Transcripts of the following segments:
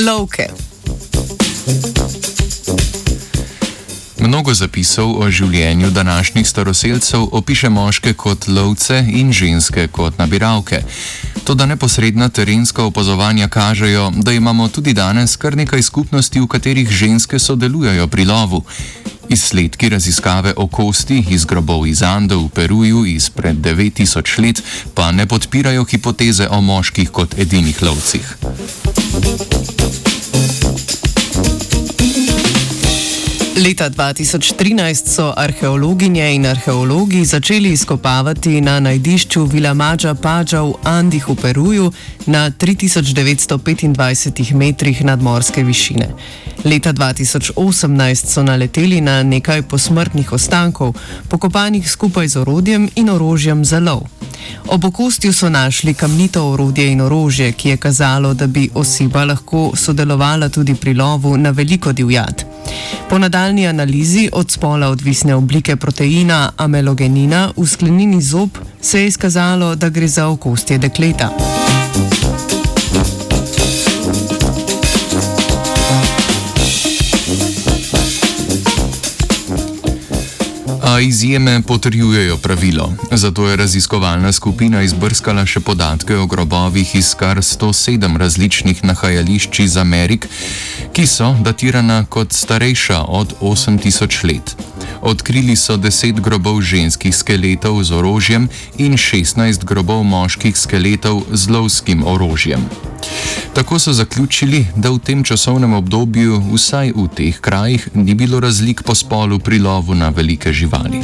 lovke. Mnogo zapisov o življenju današnjih staroseljcev opiše moške kot lovce in ženske kot nabiralke. Toda neposredna terenska opazovanja kažejo, da imamo tudi danes kar nekaj skupnosti, v katerih ženske sodelujejo pri lovu. Izsledki raziskave o kosti iz grobov iz Andov v Peruju izpred 9000 let pa ne podpirajo hipoteze o moških kot edinih lovcih. Leta 2013 so arheologinje in arheologi začeli izkopavati na najdišču Vila Mađa Pađa v Andih v Peruju na 3925 metrih nadmorske višine. Leta 2018 so naleteli na nekaj posmrtnih ostankov, pokopanih skupaj z orodjem in orožjem za lov. Ob okostju so našli kamnito orodje in orožje, ki je kazalo, da bi oseba lahko sodelovala tudi pri lovu na veliko divjad. Po nadaljni analizi od spola odvisne oblike proteina amelogenina v sklenini zob se je izkazalo, da gre za okostje dekleta. A izjeme potrjujejo pravilo. Zato je raziskovalna skupina izbrskala še podatke o grobovih iz kar 107 različnih nahajališč iz Amerik, ki so datirana kot starejša od 8000 let. Odkrili so 10 grobov ženskih skeletov z orožjem in 16 grobov moških skeletov z lovskim orožjem. Tako so zaključili, da v tem časovnem obdobju, vsaj v teh krajih, ni bilo razlik po spolu pri lovu na velike živali.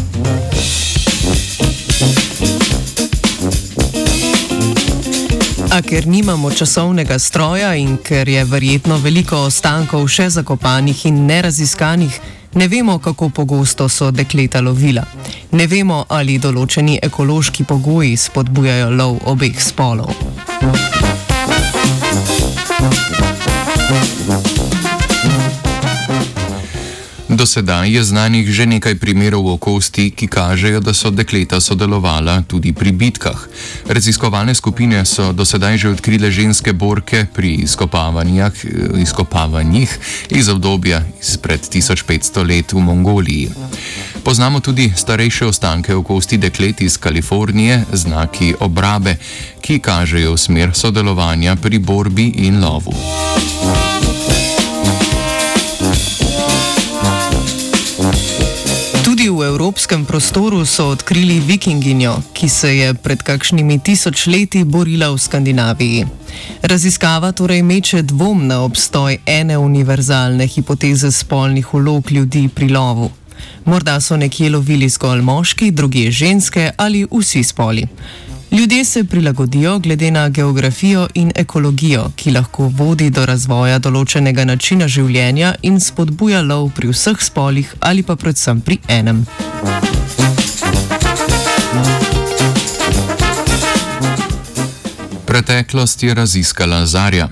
A ker nimamo časovnega stroja in ker je verjetno veliko ostankov še zakopanih in neraziskanih, ne vemo, kako pogosto so dekleta lovila. Ne vemo, ali določeni ekološki pogoji spodbujajo lov obeh spolov. Do sedaj je znanih že nekaj primerov okosti, ki kažejo, da so dekleta sodelovala tudi pri bitkah. Raziskovalne skupine so do sedaj že odkrile ženske borke pri izkopavanjih iz obdobja izpred 1500 let v Mongoliji. Poznamo tudi starejše ostanke okosti deklet iz Kalifornije, znaki obrabe, ki kažejo v smer sodelovanja pri borbi in lovu. Evropskem prostoru so odkrili vikinginjo, ki se je pred kakšnimi tisoč leti borila v Skandinaviji. Raziskava torej meče dvom na obstoj ene univerzalne hipoteze spolnih ulog ljudi pri lovu. Morda so nekje lovili zgolj moški, druge ženske ali vsi spoli. Ljudje se prilagodijo glede na geografijo in ekologijo, ki lahko vodi do razvoja določenega načina življenja in spodbuja lov pri vseh spolih ali pa predvsem pri enem. Preteklost je raziskala Zarja.